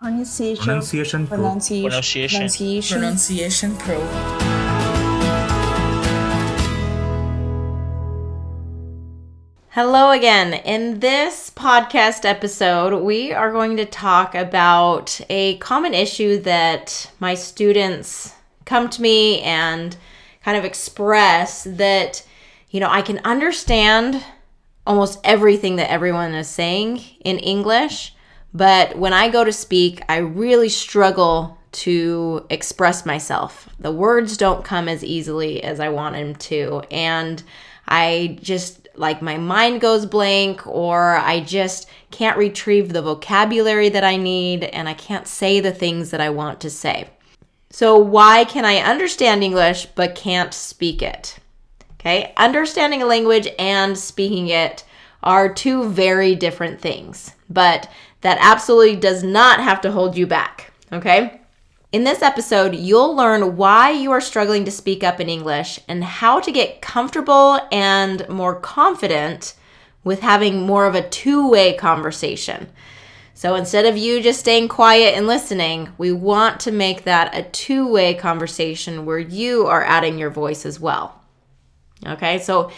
Pronunciation. Pronunciation Pro. Pronunciation. Pronunciation. Pronunciation. Pronunciation Pro. Hello again. In this podcast episode, we are going to talk about a common issue that my students come to me and kind of express that, you know, I can understand almost everything that everyone is saying in English, but when I go to speak, I really struggle to express myself. The words don't come as easily as I want them to, and I just like my mind goes blank or I just can't retrieve the vocabulary that I need and I can't say the things that I want to say. So, why can I understand English but can't speak it? Okay, understanding a language and speaking it are two very different things, but that absolutely does not have to hold you back. Okay. In this episode, you'll learn why you are struggling to speak up in English and how to get comfortable and more confident with having more of a two way conversation. So instead of you just staying quiet and listening, we want to make that a two way conversation where you are adding your voice as well. Okay, so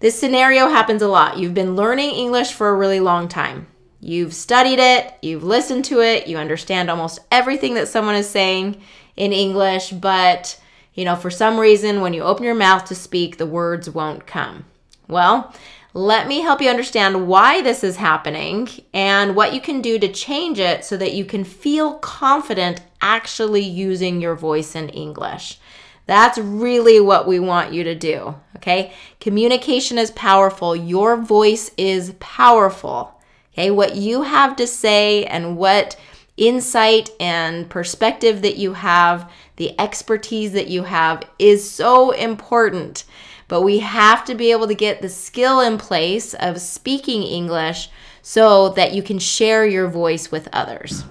this scenario happens a lot. You've been learning English for a really long time. You've studied it, you've listened to it, you understand almost everything that someone is saying in English, but you know, for some reason, when you open your mouth to speak, the words won't come. Well, let me help you understand why this is happening and what you can do to change it so that you can feel confident actually using your voice in English. That's really what we want you to do, okay? Communication is powerful. Your voice is powerful. Okay, what you have to say and what insight and perspective that you have, the expertise that you have is so important. But we have to be able to get the skill in place of speaking English so that you can share your voice with others.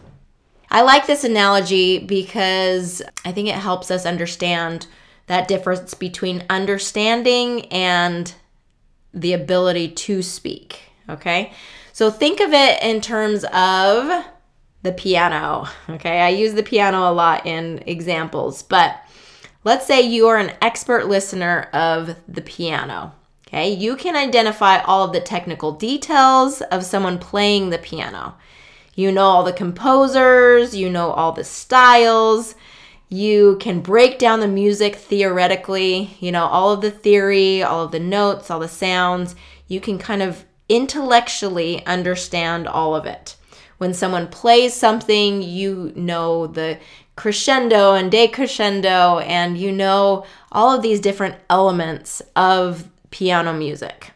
I like this analogy because I think it helps us understand that difference between understanding and the ability to speak. Okay. So think of it in terms of the piano. Okay, I use the piano a lot in examples, but let's say you are an expert listener of the piano. Okay, you can identify all of the technical details of someone playing the piano. You know all the composers, you know all the styles, you can break down the music theoretically, you know, all of the theory, all of the notes, all the sounds. You can kind of intellectually understand all of it. When someone plays something, you know the crescendo and decrescendo, and you know all of these different elements of piano music,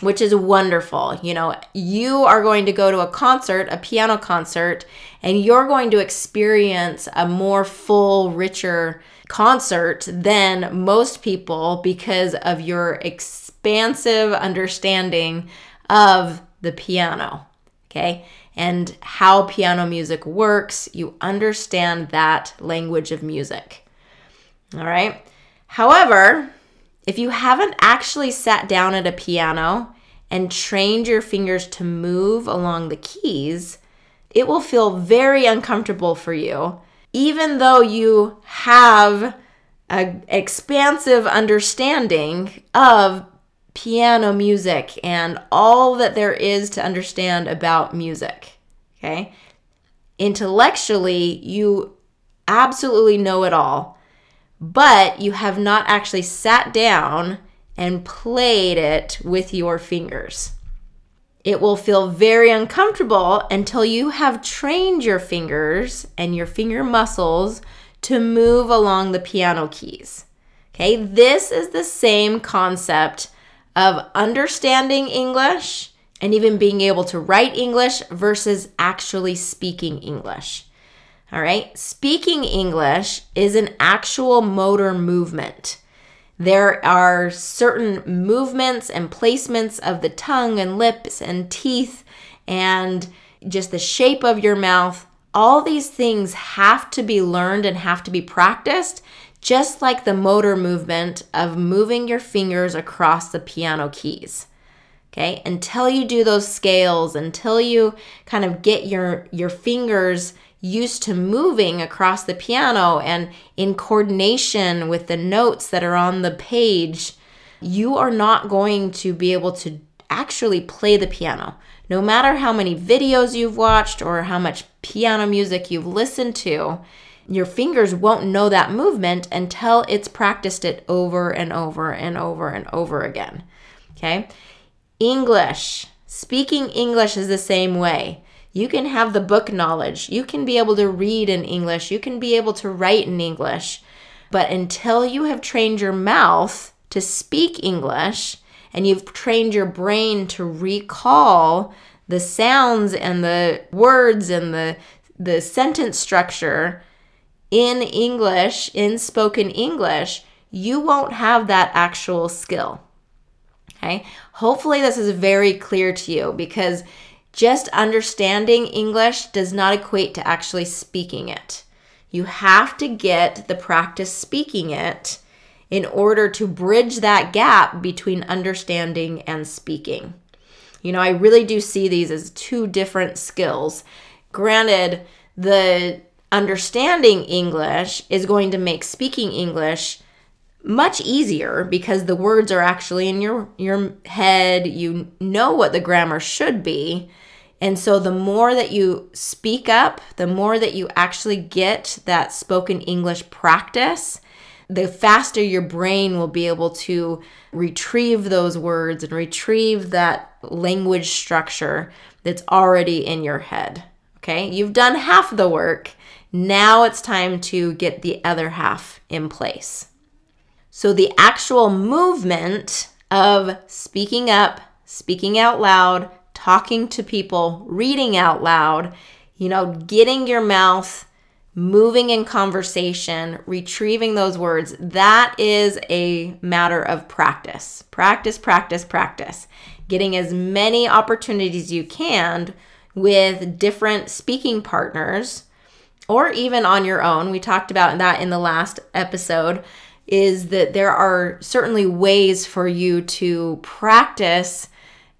which is wonderful. You know, you are going to go to a concert, a piano concert, and you're going to experience a more full, richer concert than most people because of your expansive understanding of the piano. Okay. And how piano music works. You understand that language of music. All right. However, if you haven't actually sat down at a piano and trained your fingers to move along the keys, it will feel very uncomfortable for you even though you have an expansive understanding of piano music and all that there is to understand about music. Okay? Intellectually, you absolutely know it all, but you have not actually sat down and played it with your fingers. It will feel very uncomfortable until you have trained your fingers and your finger muscles to move along the piano keys. Okay, this is the same concept of understanding English and even being able to write English versus actually speaking English. All right, speaking English is an actual motor movement. There are certain movements and placements of the tongue and lips and teeth and just the shape of your mouth. All these things have to be learned and have to be practiced, just like the motor movement of moving your fingers across the piano keys. Okay? Until you do those scales, until you kind of get your your fingers used to moving across the piano and in coordination with the notes that are on the page, you are not going to be able to actually play the piano. No matter how many videos you've watched or how much piano music you've listened to, your fingers won't know that movement until it's practiced it over and over and over and over again. Okay? English. Speaking English is the same way. You can have the book knowledge. You can be able to read in English. You can be able to write in English. But until you have trained your mouth to speak English and you've trained your brain to recall the sounds and the words and the, the sentence structure in English, in spoken English, you won't have that actual skill. Okay. Hopefully, this is very clear to you because just understanding English does not equate to actually speaking it. You have to get the practice speaking it in order to bridge that gap between understanding and speaking. You know, I really do see these as two different skills. Granted, the understanding English is going to make speaking English much easier because the words are actually in your your head you know what the grammar should be and so the more that you speak up the more that you actually get that spoken english practice the faster your brain will be able to retrieve those words and retrieve that language structure that's already in your head okay? You've done half the work. Now it's time to get the other half in place. So the actual movement of speaking up, speaking out loud, talking to people, reading out loud, you know, getting your mouth moving in conversation, retrieving those words, that is a matter of practice. Practice, practice, practice. Getting as many opportunities you can with different speaking partners or even on your own. We talked about that in the last episode is that there are certainly ways for you to practice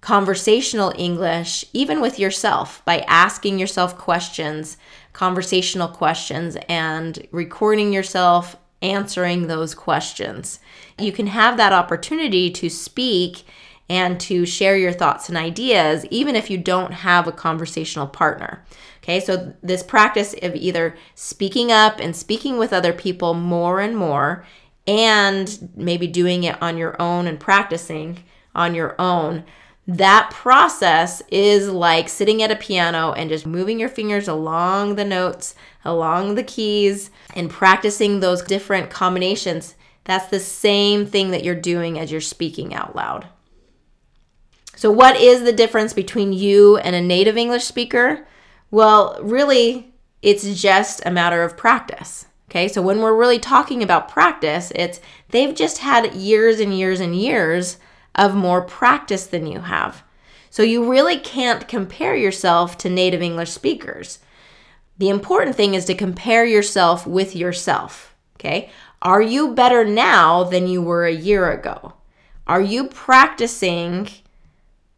conversational English, even with yourself, by asking yourself questions, conversational questions, and recording yourself answering those questions. You can have that opportunity to speak and to share your thoughts and ideas, even if you don't have a conversational partner. Okay, so this practice of either speaking up and speaking with other people more and more and maybe doing it on your own and practicing on your own. That process is like sitting at a piano and just moving your fingers along the notes, along the keys, and practicing those different combinations. That's the same thing that you're doing as you're speaking out loud. So, what is the difference between you and a native English speaker? Well, really, it's just a matter of practice. Okay, so when we're really talking about practice, it's they've just had years and years and years of more practice than you have. So you really can't compare yourself to native English speakers. The important thing is to compare yourself with yourself. Okay, are you better now than you were a year ago? Are you practicing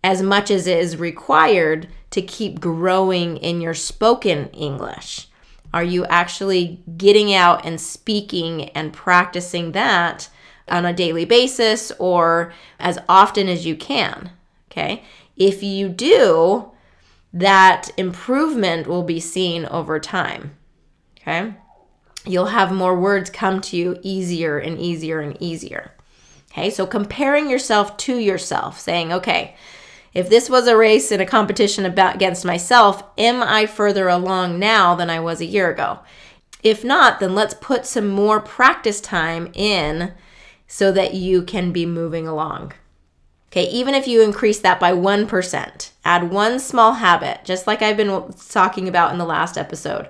as much as is required to keep growing in your spoken English? Are you actually getting out and speaking and practicing that on a daily basis or as often as you can? Okay. If you do, that improvement will be seen over time. Okay. You'll have more words come to you easier and easier and easier. Okay. So comparing yourself to yourself, saying, okay, if this was a race and a competition about against myself, am I further along now than I was a year ago? If not, then let's put some more practice time in so that you can be moving along. Okay, even if you increase that by 1%, add one small habit, just like I've been talking about in the last episode.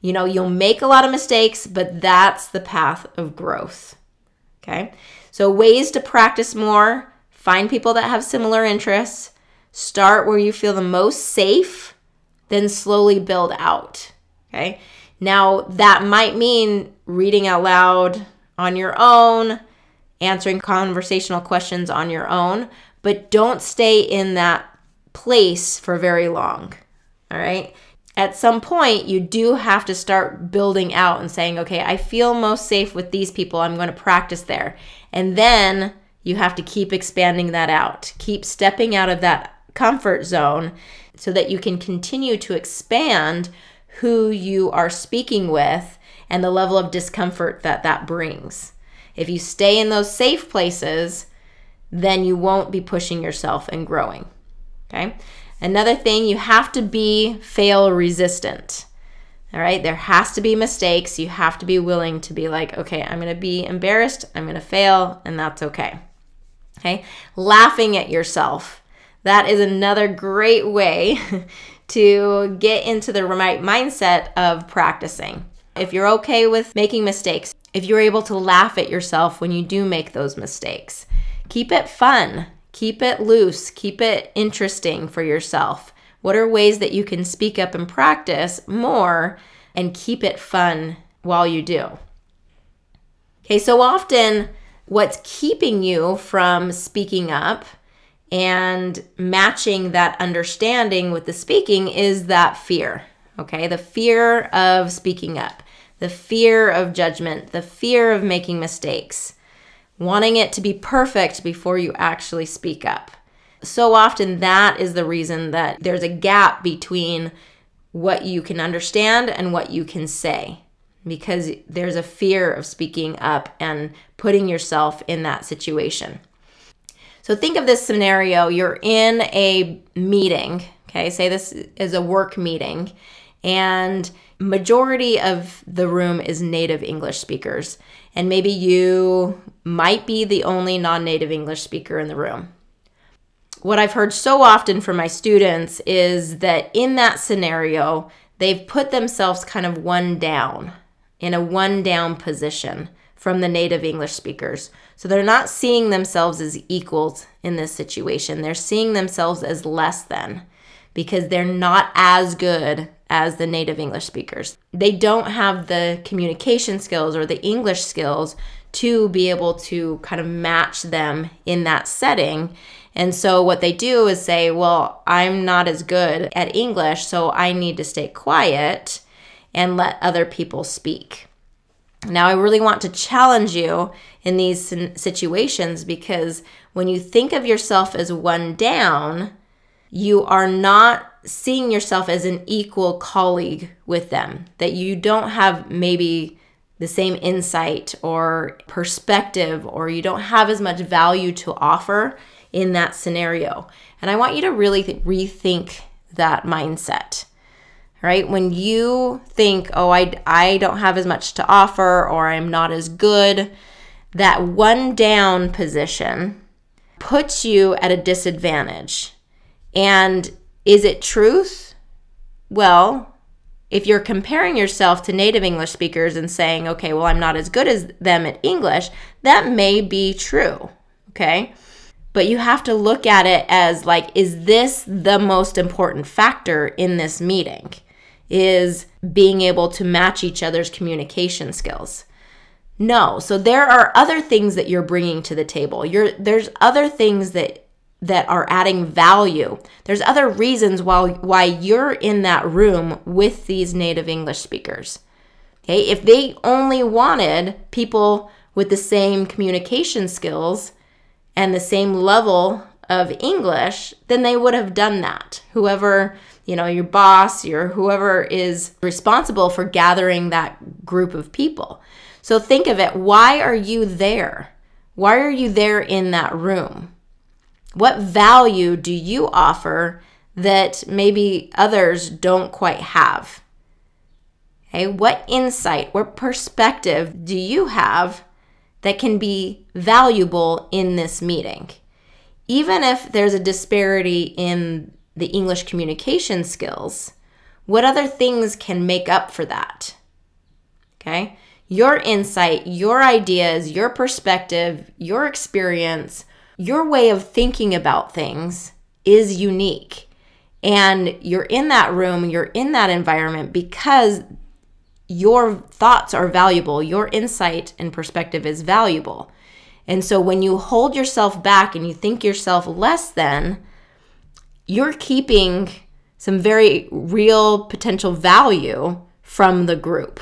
You know, you'll make a lot of mistakes, but that's the path of growth. Okay, so ways to practice more find people that have similar interests, Start where you feel the most safe, then slowly build out. Okay. Now, that might mean reading out loud on your own, answering conversational questions on your own, but don't stay in that place for very long. All right. At some point, you do have to start building out and saying, okay, I feel most safe with these people. I'm going to practice there. And then you have to keep expanding that out, keep stepping out of that comfort zone so that you can continue to expand who you are speaking with and the level of discomfort that that brings. If you stay in those safe places, then you won't be pushing yourself and growing. Okay? Another thing, you have to be fail resistant. All right, there has to be mistakes. You have to be willing to be like, okay, I'm going to be embarrassed, I'm going to fail, and that's okay. Okay, laughing at yourself. That is another great way to get into the right mindset of practicing. If you're okay with making mistakes, if you're able to laugh at yourself when you do make those mistakes, keep it fun, keep it loose, keep it interesting for yourself. What are ways that you can speak up and practice more and keep it fun while you do? Okay, so often what's keeping you from speaking up and matching that understanding with the speaking is that fear. Okay, the fear of speaking up, the fear of judgment, the fear of making mistakes, wanting it to be perfect before you actually speak up. So often, that is the reason that there's a gap between what you can understand and what you can say because there's a fear of speaking up and putting yourself in that situation. So think of this scenario you're in a meeting, okay? Say this is a work meeting and majority of the room is native English speakers and maybe you might be the only non-native English speaker in the room. What I've heard so often from my students is that in that scenario, they've put themselves kind of one down in a one down position from the native English speakers. So they're not seeing themselves as equals in this situation. They're seeing themselves as less than because they're not as good as the native English speakers. They don't have the communication skills or the English skills to be able to kind of match them in that setting. And so what they do is say, well, I'm not as good at English, so I need to stay quiet and let other people speak. Now, I really want to challenge you in these situations because when you think of yourself as one down, you are not seeing yourself as an equal colleague with them, that you don't have maybe the same insight or perspective, or you don't have as much value to offer in that scenario. And I want you to really th- rethink that mindset right? When you think, oh, I, I don't have as much to offer or I'm not as good, that one down position puts you at a disadvantage. And is it truth? Well, if you're comparing yourself to native English speakers and saying, okay, well, I'm not as good as them at English, that may be true. Okay. But you have to look at it as like, is this the most important factor in this meeting? is being able to match each other's communication skills. No. So there are other things that you're bringing to the table. You're there's other things that that are adding value. There's other reasons why why you're in that room with these native English speakers. Okay? If they only wanted people with the same communication skills and the same level of English, then they would have done that. Whoever you know, your boss, your whoever is responsible for gathering that group of people. So think of it why are you there? Why are you there in that room? What value do you offer that maybe others don't quite have? Okay, what insight, what perspective do you have that can be valuable in this meeting? Even if there's a disparity in the English communication skills, what other things can make up for that? Okay? Your insight, your ideas, your perspective, your experience, your way of thinking about things is unique. And you're in that room, you're in that environment because your thoughts are valuable, your insight and perspective is valuable. And so when you hold yourself back and you think yourself less than, you're keeping some very real potential value from the group.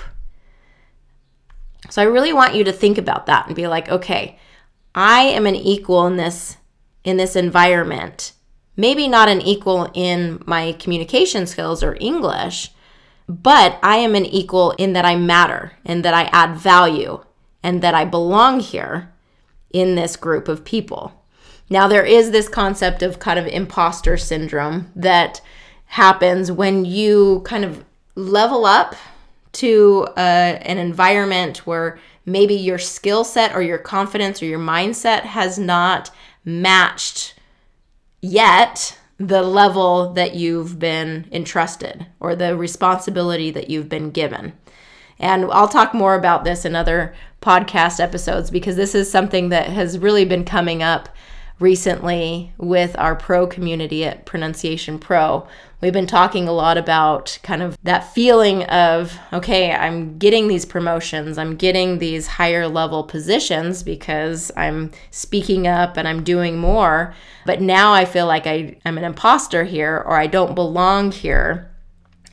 So I really want you to think about that and be like, okay, I am an equal in this in this environment. Maybe not an equal in my communication skills or English, but I am an equal in that I matter and that I add value and that I belong here in this group of people. Now, there is this concept of kind of imposter syndrome that happens when you kind of level up to uh, an environment where maybe your skill set or your confidence or your mindset has not matched yet the level that you've been entrusted or the responsibility that you've been given. And I'll talk more about this in other podcast episodes because this is something that has really been coming up recently with our pro community at Pronunciation Pro. We've been talking a lot about kind of that feeling of, okay, I'm getting these promotions, I'm getting these higher level positions because I'm speaking up and I'm doing more. But now I feel like I, I'm an imposter here or I don't belong here.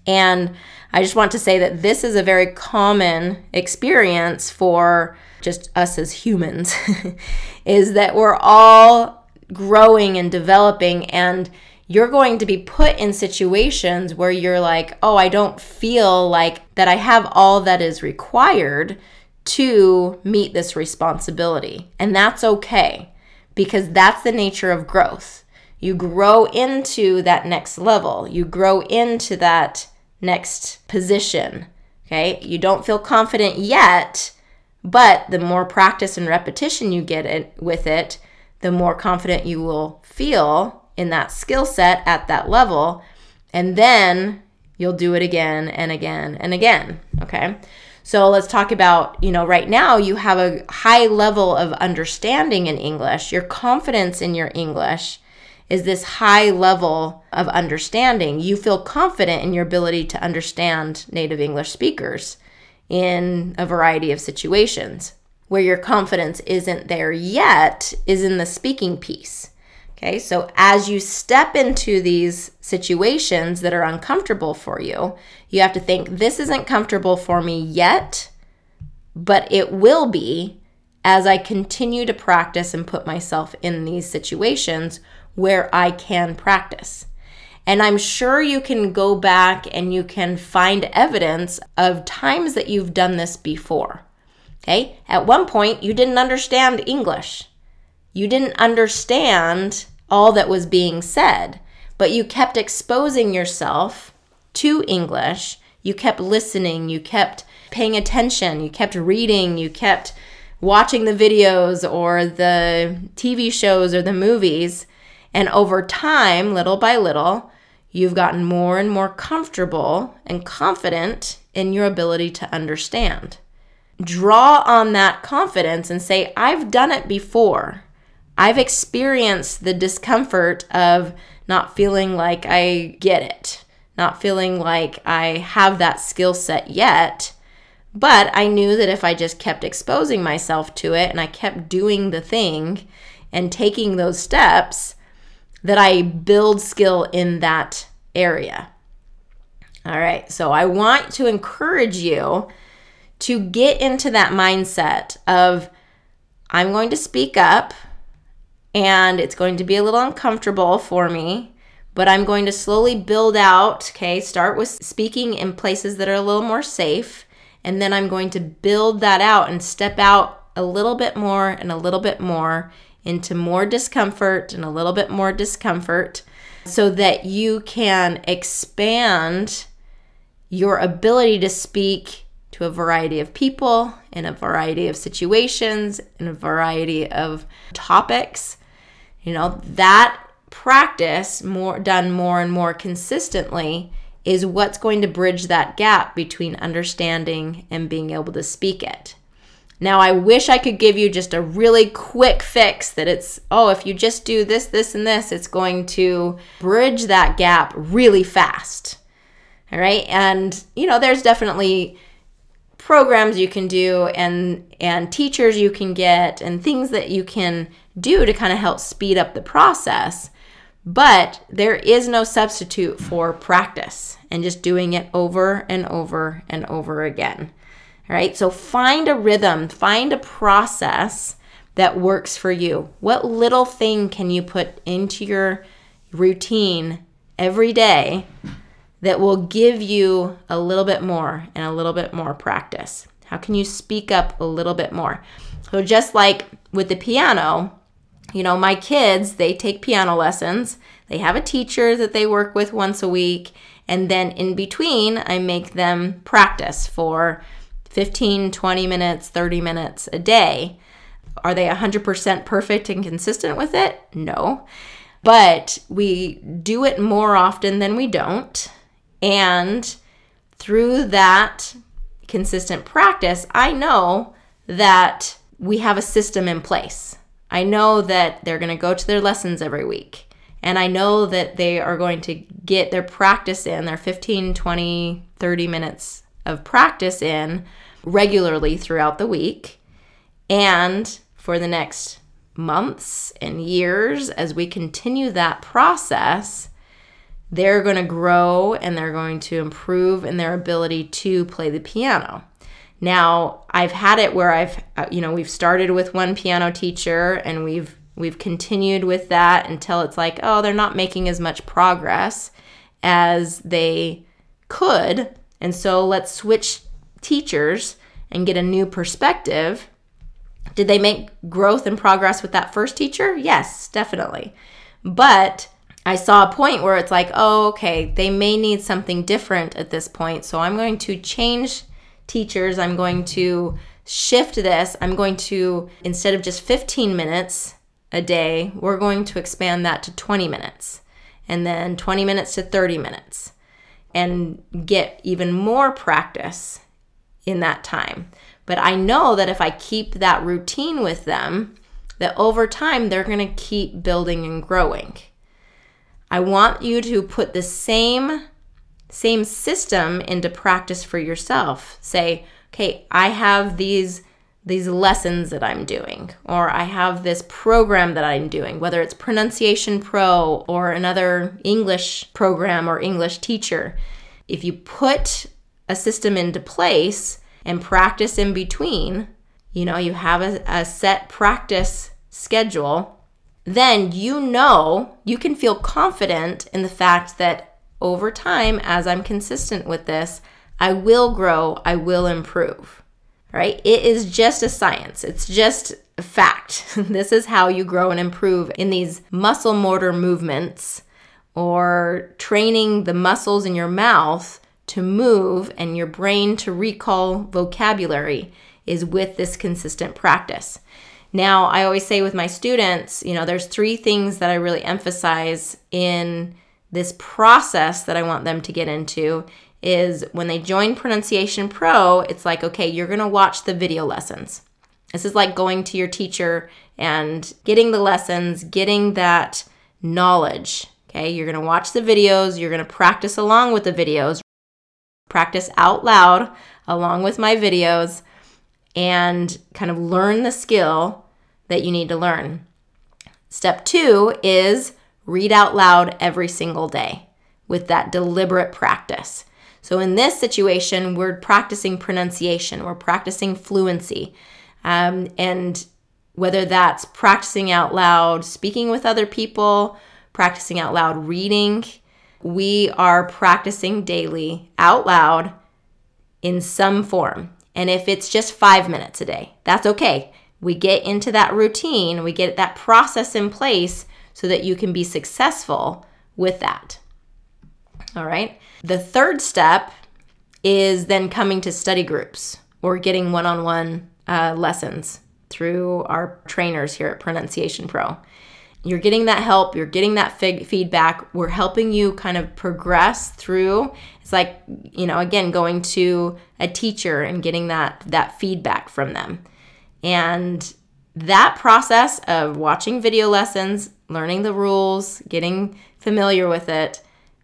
And I just want to say that this is a very common experience for just us as humans is that we're all growing and developing and you're going to be put in situations where you're like, "Oh, I don't feel like that I have all that is required to meet this responsibility." And that's okay because that's the nature of growth. You grow into that next level. You grow into that next position. Okay? You don't feel confident yet, but the more practice and repetition you get it, with it, the more confident you will feel in that skill set at that level. And then you'll do it again and again and again. Okay. So let's talk about, you know, right now you have a high level of understanding in English. Your confidence in your English is this high level of understanding. You feel confident in your ability to understand native English speakers in a variety of situations. Where your confidence isn't there yet is in the speaking piece. Okay, so as you step into these situations that are uncomfortable for you, you have to think this isn't comfortable for me yet, but it will be as I continue to practice and put myself in these situations where I can practice. And I'm sure you can go back and you can find evidence of times that you've done this before. Okay? At one point, you didn't understand English. You didn't understand all that was being said, but you kept exposing yourself to English. You kept listening. You kept paying attention. You kept reading. You kept watching the videos or the TV shows or the movies. And over time, little by little, You've gotten more and more comfortable and confident in your ability to understand. Draw on that confidence and say, I've done it before. I've experienced the discomfort of not feeling like I get it, not feeling like I have that skill set yet. But I knew that if I just kept exposing myself to it and I kept doing the thing and taking those steps, that I build skill in that area. All right, so I want to encourage you to get into that mindset of I'm going to speak up and it's going to be a little uncomfortable for me, but I'm going to slowly build out. Okay, start with speaking in places that are a little more safe, and then I'm going to build that out and step out a little bit more and a little bit more into more discomfort and a little bit more discomfort so that you can expand your ability to speak to a variety of people in a variety of situations in a variety of topics you know that practice more done more and more consistently is what's going to bridge that gap between understanding and being able to speak it now, I wish I could give you just a really quick fix that it's, oh, if you just do this, this, and this, it's going to bridge that gap really fast. All right. And, you know, there's definitely programs you can do and and teachers you can get and things that you can do to kind of help speed up the process. But there is no substitute for practice and just doing it over and over and over again. All right? So find a rhythm, find a process that works for you. What little thing can you put into your routine every day that will give you a little bit more and a little bit more practice? How can you speak up a little bit more? So, just like with the piano, you know, my kids, they take piano lessons. They have a teacher that they work with once a week. And then in between, I make them practice for 15, 20 minutes, 30 minutes a day. Are they 100% perfect and consistent with it? No. But we do it more often than we don't. And through that consistent practice, I know that we have a system in place. I know that they're going to go to their lessons every week. And I know that they are going to get their practice in, their 15, 20, 30 minutes of practice in regularly throughout the week. And for the next months and years, as we continue that process, they're going to grow and they're going to improve in their ability to play the piano. Now, I've had it where I've uh, you know, we've started with one piano teacher and we've we've continued with that until it's like, oh, they're not making as much progress as they could. And so let's switch teachers and get a new perspective. Did they make growth and progress with that first teacher? Yes, definitely. But I saw a point where it's like, oh, okay, they may need something different at this point. So I'm going to change teachers. I'm going to shift this. I'm going to, instead of just 15 minutes a day, we're going to expand that to 20 minutes and then 20 minutes to 30 minutes and get even more practice in that time. But I know that if I keep that routine with them, that over time they're going to keep building and growing. I want you to put the same same system into practice for yourself. Say, okay, I have these these lessons that I'm doing, or I have this program that I'm doing, whether it's Pronunciation Pro or another English program or English teacher. If you put a system into place and practice in between, you know, you have a, a set practice schedule then you know you can feel confident in the fact that over time, as I'm consistent with this, I will grow, I will improve. Right? It is just a science, it's just a fact. this is how you grow and improve in these muscle motor movements or training the muscles in your mouth to move and your brain to recall vocabulary is with this consistent practice. Now, I always say with my students, you know, there's three things that I really emphasize in this process that I want them to get into is when they join Pronunciation Pro, it's like, okay, you're to watch the video lessons. This is like going to your teacher and getting the lessons, getting that knowledge. Okay, you're to watch the videos, you're to practice along with the videos, practice out loud along with my videos and kind of learn the skill that you need to learn. Step two is read out loud every single day with that deliberate practice. So, in this situation, we're practicing pronunciation, we're practicing fluency. Um, and whether that's practicing out loud, speaking with other people, practicing out loud reading, we are practicing daily out loud in some form. And if it's just five minutes a day, that's okay. We get into that routine, we get that process in place so that you can be successful with that. All right. The third step is then coming to study groups or getting one on one lessons through our trainers here at Pronunciation Pro. You're getting that help, you're getting that fig- feedback. We're helping you kind of progress through. It's like, you know, again, going to a teacher and getting that that feedback from them. And that process of watching video lessons, learning the rules, getting familiar with it,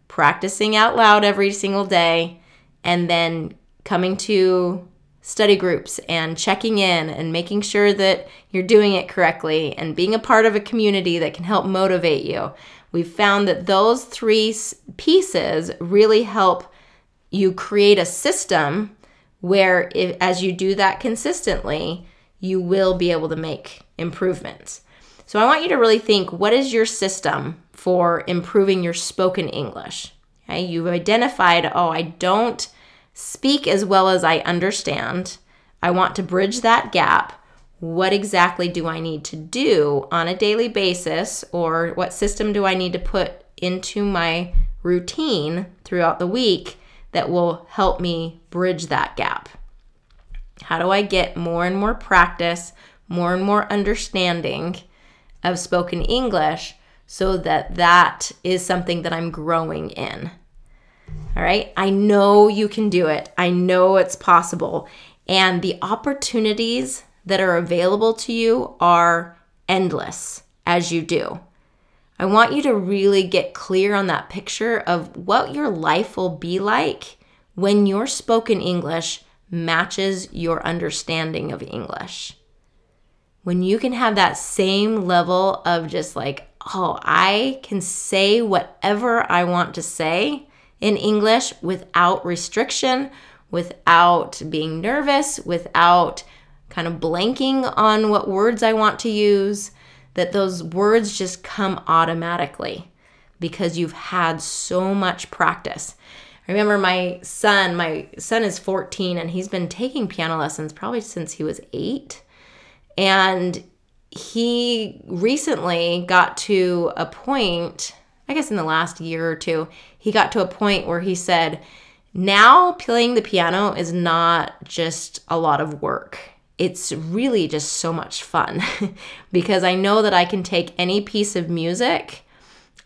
practicing out loud every single day, and then coming to study groups and checking in and making sure that you're doing it correctly and being a part of a community that can help motivate you. We've found that those three pieces really help you create a system where if, as you do that consistently, you will be able to make improvements. So I want you to really think what is your system for improving your spoken English? Okay, you've identified, oh, I don't speak as well as I understand. I want to bridge that gap. What exactly do I need to do on a daily basis, or what system do I need to put into my routine throughout the week that will help me bridge that gap? How do I get more and more practice, more and more understanding of spoken English so that that is something that I'm growing in? All right. I know you can do it. I know it's possible. And the opportunities that are available to you are endless as you do. I want you to really get clear on that picture of what your life will be like when your spoken English matches your understanding of English. When you can have that same level of just like, oh, I can say whatever I want to say in English without restriction, without being nervous, without kind of blanking on what words I want to use, that those words just come automatically because you've had so much practice. I remember my son, my son is 14 and he's been taking piano lessons probably since he was 8. And he recently got to a point, I guess in the last year or two, he got to a point where he said, now playing the piano is not just a lot of work. It's really just so much fun because I know that I can take any piece of music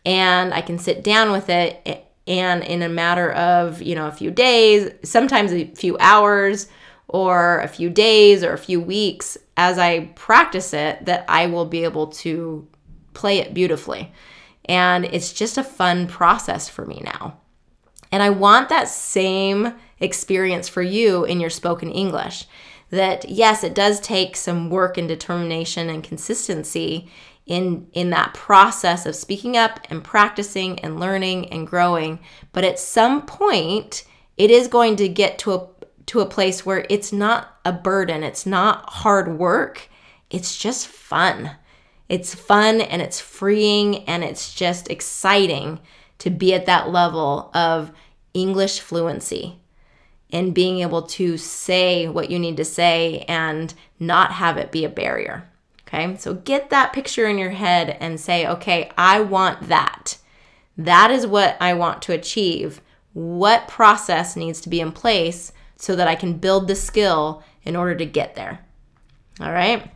and I can sit down with it and in a matter of, you know, a few days, sometimes a few hours or a few days or a few weeks as I practice it that I will be able to play it beautifully. And it's just a fun process for me now. And I want that same experience for you in your spoken English. That yes, it does take some work and determination and consistency in in that process of speaking up and practicing and learning and growing, but at some point it is going to get to a to a place where it's not a burden, it's not hard work, it's just fun. It's fun and it's freeing and it's just exciting to be at that level of English fluency and being able to say what you need to say and not have it be a barrier. Okay, so get that picture in your head and say, okay, I want that. That is what I want to achieve. What process needs to be in place so that I can build the skill in order to get there? All right.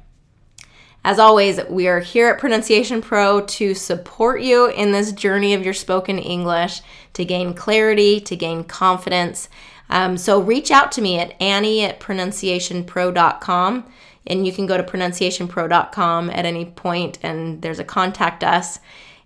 As always, we are here at Pronunciation Pro to support you in this journey of your spoken English, to gain clarity, to gain confidence. Um, so reach out to me at Annie at pronunciationpro.com. And you can go to pronunciationpro.com at any point and there's a contact us.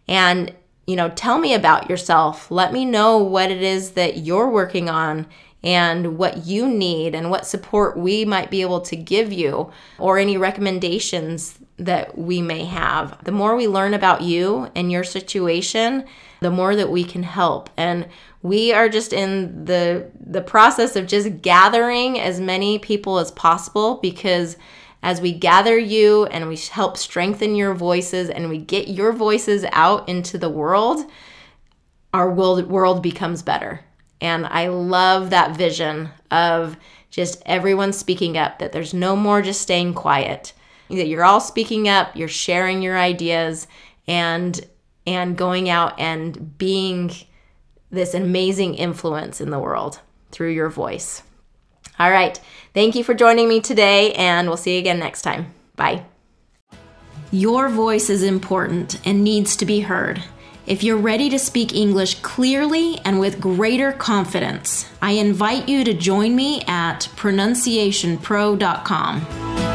And, you know, tell me about yourself. Let me know what it is that you're working on and what you need and what support we might be able to give you or any recommendations that we may have. The more we learn about you and your situation, the more that we can help. And we are just in the the process of just gathering as many people as possible because as we gather you and we help strengthen your voices and we get your voices out into the world, our world world becomes better. And I love that vision of just everyone speaking up, that there's no more just staying quiet. That you're all speaking up, you're sharing your ideas and and going out and being this amazing influence in the world through your voice. All right. Thank you for joining me today, and we'll see you again next time. Bye. Your voice is important and needs to be heard. If you're ready to speak English clearly and with greater confidence, I invite you to join me at pronunciationpro.com.